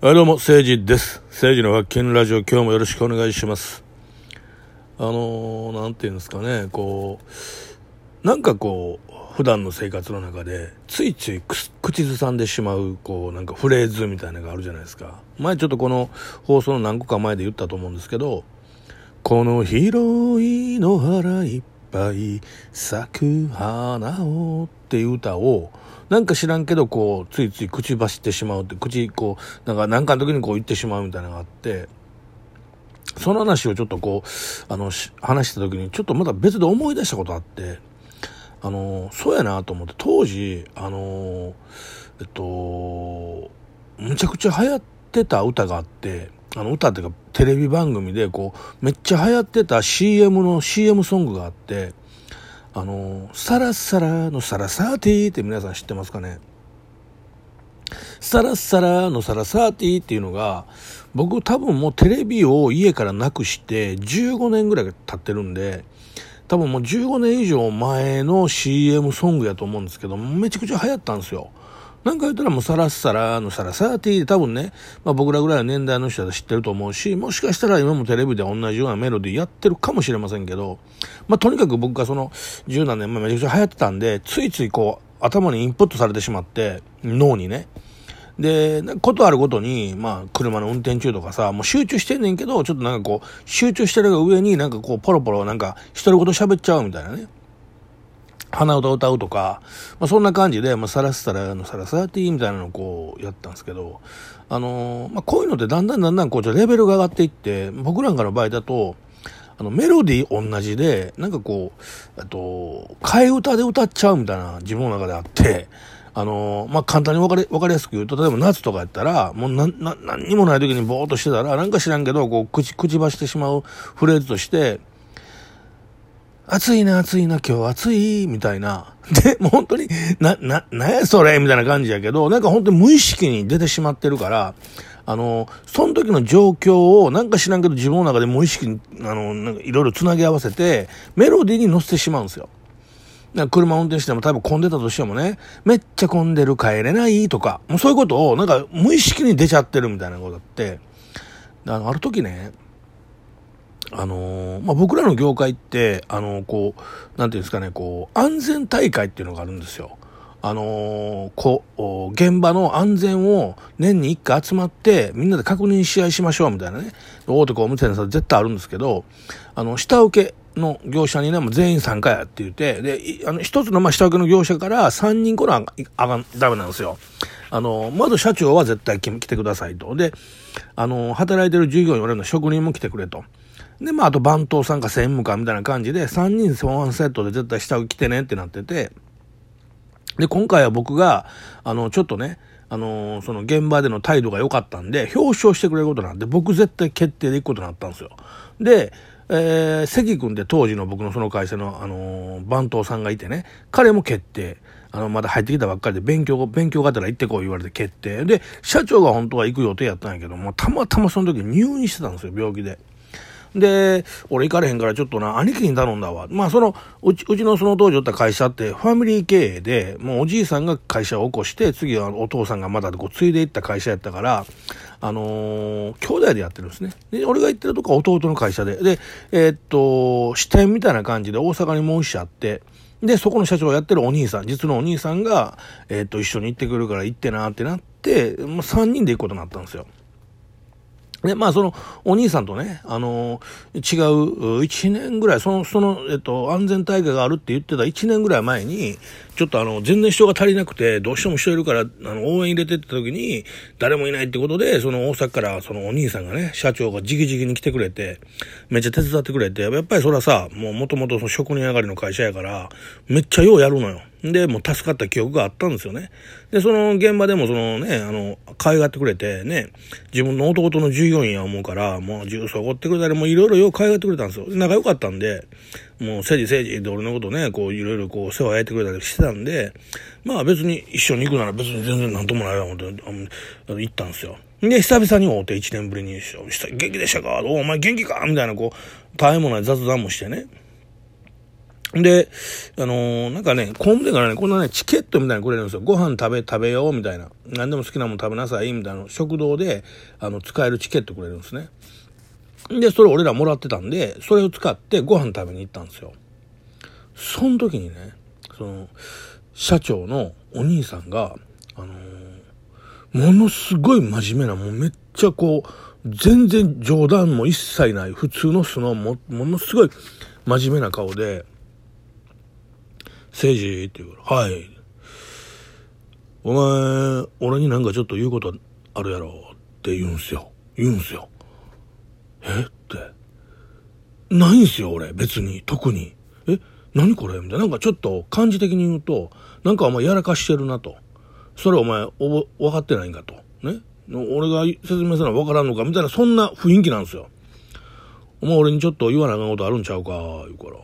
はい、どうも、誠治です。誠治の発見ラジオ、今日もよろしくお願いします。あのー、なんていうんですかね、こう、なんかこう、普段の生活の中で、ついつい口ずさんでしまう、こう、なんかフレーズみたいなのがあるじゃないですか。前ちょっとこの放送の何個か前で言ったと思うんですけど、この広い野原いっぱい咲く花をっていう歌を、なんか知らんけど、こう、ついつい口走ってしまうって、口、こう、なんか、なんかの時にこう言ってしまうみたいなのがあって、その話をちょっとこう、あの、話した時に、ちょっとまた別で思い出したことあって、あの、そうやなと思って、当時、あの、えっと、むちゃくちゃ流行ってた歌があって、あの歌っていうかテレビ番組でこうめっちゃ流行ってた CM の CM ソングがあってあのサラッサラのサラサーティーって皆さん知ってますかね？サラッサラのサラサーティーっていうのが僕多分もうテレビを家からなくして15年ぐらい経ってるんで多分もう15年以上前の CM ソングやと思うんですけどめちゃくちゃ流行ったんですよ。なんか言ったらもうサラッサラのサラサーティーで多分ね、まあ、僕らぐらいの年代の人は知ってると思うし、もしかしたら今もテレビで同じようなメロディーやってるかもしれませんけど、まあ、とにかく僕がその十何年前めちゃくちゃ流行ってたんで、ついついこう頭にインプットされてしまって、脳にね。で、ことあるごとに、まあ、車の運転中とかさ、もう集中してんねんけど、ちょっとなんかこう、集中してるが上になんかこう、ポロポロなんか、独り言喋っちゃうみたいなね。鼻歌歌うとか、まあ、そんな感じで、まあ、サラッサラのサラサーティーみたいなのをこうやったんですけど、あのー、まあ、こういうのってだんだんだんだんこう、レベルが上がっていって、僕なんかの場合だと、あの、メロディー同じで、なんかこう、あと、替え歌で歌っちゃうみたいな自分の中であって、あのー、まあ、簡単にわかり、わかりやすく言うと、例えば夏とかやったら、もうな、な、何にもない時にぼーっとしてたら、なんか知らんけど、こう、口、口走ってしまうフレーズとして、暑いな、暑いな、今日暑い、みたいな。で、もう本当に、な、な、なやそれみたいな感じやけど、なんか本当に無意識に出てしまってるから、あの、その時の状況を、なんか知らんけど自分の中で無意識に、あの、なんかいろいろ繋ぎ合わせて、メロディーに乗せてしまうんですよ。なんか車運転しても多分混んでたとしてもね、めっちゃ混んでる帰れないとか、もうそういうことをなんか無意識に出ちゃってるみたいなことだって、あの、ある時ね、あのー、まあ、僕らの業界って、あのー、こう、なんていうんですかね、こう、安全大会っていうのがあるんですよ。あのー、こう、現場の安全を年に一回集まって、みんなで確認し合しましょうみたいなね。大手工務店さん絶対あるんですけど、あの、下請けの業者にね、もう全員参加やって言って、で、あの、一つのまあ下請けの業者から三人来なあがん、ダメなんですよ。あの、まず社長は絶対来てくださいと。で、あの、働いてる従業員、俺の職人も来てくれと。で、まあ、あと番頭さんか専務かみたいな感じで、3人ワンセットで絶対下着てねってなってて、で、今回は僕が、あの、ちょっとね、あのその現場での態度が良かったんで、表彰してくれることなんで、僕絶対決定で行くことになったんですよ。で、えー、関君って当時の僕のその会社の、あの番頭さんがいてね、彼も決定。あの、まだ入ってきたばっかりで勉強、勉強がてら行ってこう言われて決定。で、社長が本当は行く予定やったんやけども、たまたまその時入院してたんですよ、病気で。で、俺行かれへんからちょっとな、兄貴に頼んだわ。まあその、うち、うちのその当時おった会社ってファミリー経営で、もうおじいさんが会社を起こして、次はお父さんがまだこう継いでいった会社やったから、あのー、兄弟でやってるんですね。で、俺が行ってるとこは弟の会社で、で、えー、っと、支店みたいな感じで大阪にもう一社あって、で、そこの社長やってるお兄さん、実のお兄さんが、えー、っと、一緒に行ってくるから行ってなってなって、もう3人で行くことになったんですよ。で、まあ、その、お兄さんとね、あのー、違う、1年ぐらい、その、その、えっと、安全大会があるって言ってた1年ぐらい前に、ちょっとあの、全然人が足りなくて、どうしても人いるから、あの、応援入れてった時に、誰もいないってことで、その大阪から、そのお兄さんがね、社長が直々に来てくれて、めっちゃ手伝ってくれて、やっぱりそれはさ、もう元々その職人上がりの会社やから、めっちゃようやるのよ。で、もう助かった記憶があったんですよね。で、その現場でもそのね、あの、可愛がってくれてね、自分の弟の従業員や思うから、もう重曹おごってくれたり、もういろいろよう可愛がってくれたんですよ。仲良かったんで、もう政治政治で俺のことね、こういろいろこう世話焼いてくれたりしてたんで、まあ別に一緒に行くなら別に全然なんともないわ、思って、行ったんですよ。で、久々に会うて1年ぶりに、元気でしたか？お前元気か？みたいなこう、大変もない雑談もしてね。で、あのー、なんかね、工務店からね、こんなね、チケットみたいなのくれるんですよ。ご飯食べ、食べようみたいな。何でも好きなもの食べなさいみたいな。食堂で、あの、使えるチケットくれるんですね。で、それ俺らもらってたんで、それを使ってご飯食べに行ったんですよ。その時にね、その、社長のお兄さんが、あのー、ものすごい真面目な、もうめっちゃこう、全然冗談も一切ない、普通の素のも、ものすごい真面目な顔で、誠治って言うから、はい。お前、俺になんかちょっと言うことあるやろって言うんすよ。言うんすよ。えって。ないんすよ、俺。別に。特に。え？何これ？みたいな。なんかちょっと感じ的に言うと、なんかお前やらかしてるなと。それお前、おぼ、分かってないんかと。ね？俺が説明するのは分からんのか？みたいな、そんな雰囲気なんですよ。お前俺にちょっと言わなあかんことあるんちゃうか？言うから。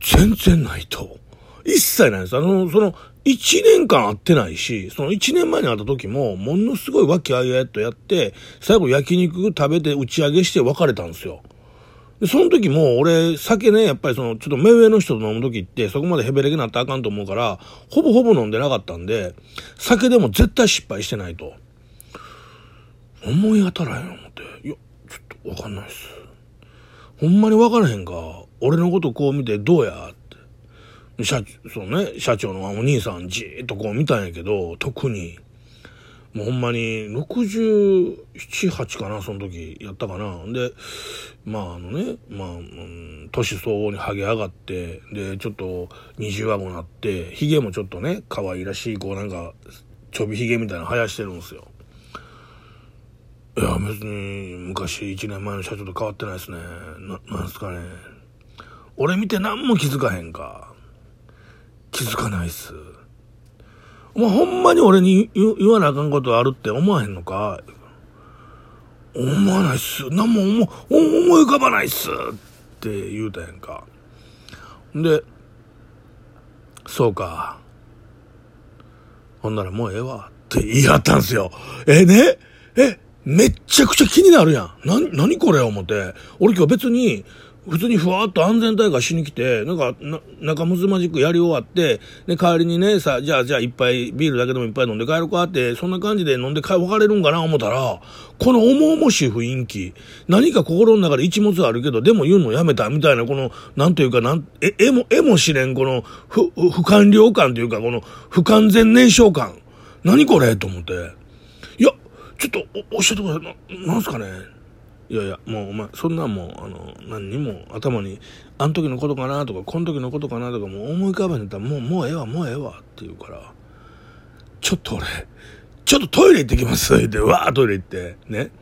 全然ないと。一切ないです。あの、その、一年間会ってないし、その一年前に会った時も、ものすごい和気あいあいとやって、最後焼肉食べて打ち上げして別れたんですよ。で、その時も俺、酒ね、やっぱりその、ちょっと目上の人と飲む時って、そこまでヘベレケなったらあかんと思うから、ほぼほぼ飲んでなかったんで、酒でも絶対失敗してないと。思い当たらへん思って。いや、ちょっとわかんないっす。ほんまにわからへんか。俺のことこう見てどうや社、そうね、社長のお兄さんじーっとこう見たんやけど、特に、もうほんまに67、8かな、その時やったかな。で、まああのね、まあ、うん、年相応にハゲ上がって、で、ちょっと二重顎になって、髭もちょっとね、可愛らしい、こうなんか、ちょび髭みたいな生やしてるんですよ。いや、別に昔1年前の社長と変わってないですね。な、なんすかね。俺見て何も気づかへんか。気づかないっす。お前ほんまに俺に言わなあかんことあるって思わへんのか？思わないっす。何も思思い浮かばないっす。って言うたやんか。で、そうか。ほんならもうええわ。って言い張ったんすよ。えね？え、めっちゃくちゃ気になるやん。な、なにこれ？思って。俺今日別に、普通にふわっと安全大会しに来て、なんか、な、仲睦まじくやり終わって、で、帰りにね、さ、じゃあ、じゃあ、いっぱい、ビールだけでもいっぱい飲んで帰るかって、そんな感じで飲んで帰、別れるんかな思ったら、この重々しい雰囲気、何か心の中で一物あるけど、でも言うのやめた、みたいな、この、なんというか、なん、え、えも、えもしれん、この、不、不完了感というか、この、不完全燃焼感。何これ？と思って。いや、ちょっと、お、教えてください。な、なんすかね？いやいや、もうお前、そんなんもう、あの、何にも頭に、あの時のことかなとか、この時のことかなとか、もう思い浮かべんったら、もう、もうええわ、もうええわ、って言うから、ちょっと俺、ちょっとトイレ行ってきます、って、わートイレ行って、ね。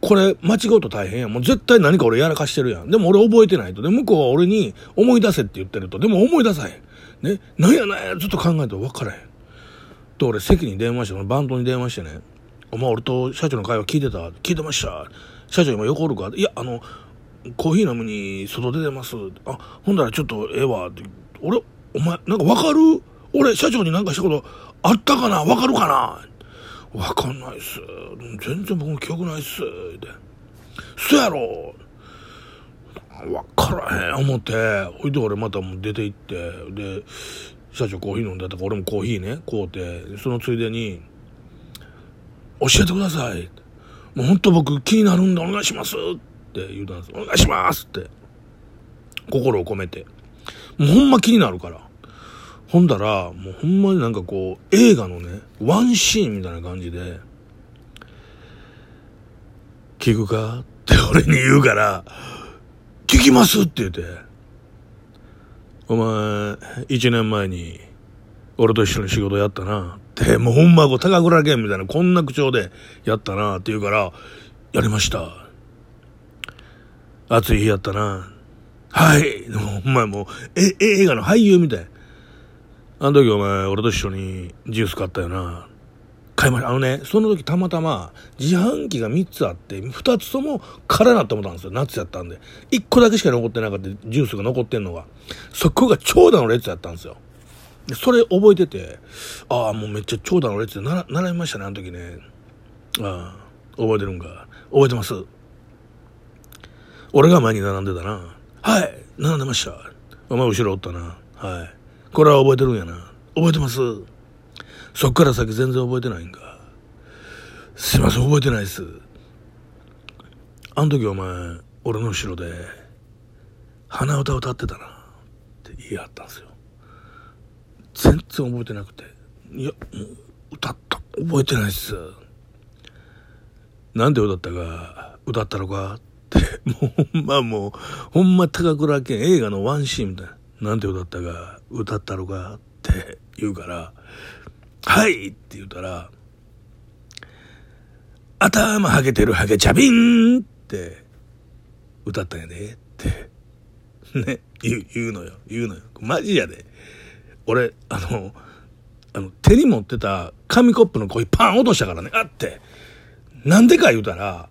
これ、間違うと大変や。もう絶対何か俺やらかしてるやん。でも俺覚えてないと。で、向こうは俺に思い出せって言ってると。でも思い出さへん。ね。なんやなんや、ずっと考えて分からへん。と、俺席に電話して、バンドに電話してね。お前俺と社長の会話聞いてた？聞いてました社長今横おるか？いや、あの、コーヒー飲むに外出てます。あ、ほんだらちょっとええわって。俺、お前、なんかわかる？俺、社長になんかしたことあったかな？わかるかな？わかんないっす。全然僕も記憶ないっす。って。そやろ？わからへん思って、ほいで俺またもう出て行って、で、社長コーヒー飲んでたから俺もコーヒーね、買うて、そのついでに、教えてください。もう本当僕気になるんでお願いしますって言うたんです。お願いしますって。心を込めて。もうほんま気になるから。ほんだら、もうほんまになんかこう、映画のね、ワンシーンみたいな感じで、聞くかって俺に言うから、聞きますって言って、お前、一年前に、俺と一緒に仕事やったな。、でもうほんまこう高倉健みたいなこんな口調でやったなって言うから、やりました。暑い日やったな。はい。でもうほんまもう、え、映画の俳優みたい。あの時お前、俺と一緒にジュース買ったよな。買いました。あのね、その時たまたま自販機が3つあって、2つとも空なって思ったんですよ。夏やったんで。1個だけしか残ってなかったジュースが残ってんのが。そこが長蛇の列やったんですよ。それ覚えてて、ああ、もうめっちゃ長蛇の列で習習いましたね、あの時ね。ああ、覚えてるんか。覚えてます。俺が前に並んでたな。はい、並んでました。お前後ろおったな。はい。これは覚えてるんやな。覚えてますそっから先全然覚えてないんか。すいません、覚えてないっす。あの時お前、俺の後ろで、鼻歌歌ってたな。って言い張ったんですよ。全然覚えてなくて。いや、もう歌った。覚えてないっす。なんで歌ったか、歌ったのかって、もうほんまもう、ほんま高倉健映画のワンシーンみたいな。なんて歌ったか、歌ったのかって言うから、はいって言うたら、頭はげてるハゲチャビンって歌ったんやでって、ね、言う、言うのよ、言うのよ。マジやで。俺、あの、あの、手に持ってた紙コップのコイパン落としたからね、あって。なんでか言うたら、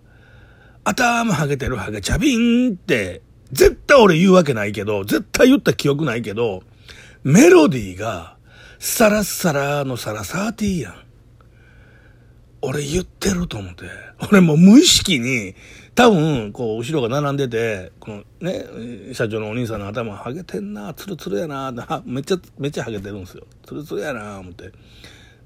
頭はげてるハゲチャビンって、絶対俺言うわけないけど、絶対言った記憶ないけど、メロディーが、サラッサラのサラサーティーやん。俺言ってると思って。俺もう無意識に、多分、こう、後ろが並んでて、このね、社長のお兄さんの頭ハゲてんな、ツルツルやな、めっちゃ、めっちゃハゲてるんですよ。ツルツルやな、思って。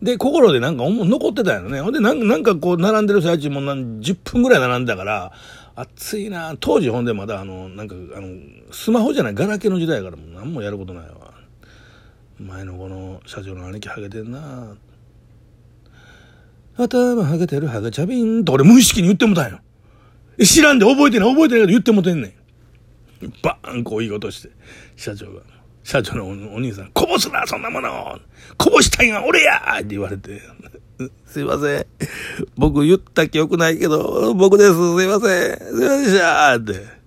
で、心でなんか残ってたよね。ほんで、なんかこう、並んでる最中も何10分ぐらい並んでたから、暑いな当時ほんでまだあの、なんか、あの、スマホじゃない、ガラケーの時代やからもう何もやることないわ。前のこの社長の兄貴ハゲてんな頭ハゲてるハゲチャビンと俺無意識に言ってもたんよ。知らんで覚えてない覚えてないけど言ってもてんねん。バーンこう言いことして、社長が。社長のお兄さん、こぼすな、そんなものこぼしたいんは俺やって言われて。すいません。僕言った記憶ないけど、僕です。すいません。すいませんでしたって。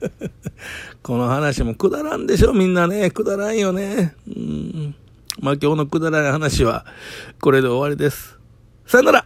この話もくだらんでしょ、みんなね。くだらんよね。うん。まあ今日のくだらない話は、これで終わりです。さよなら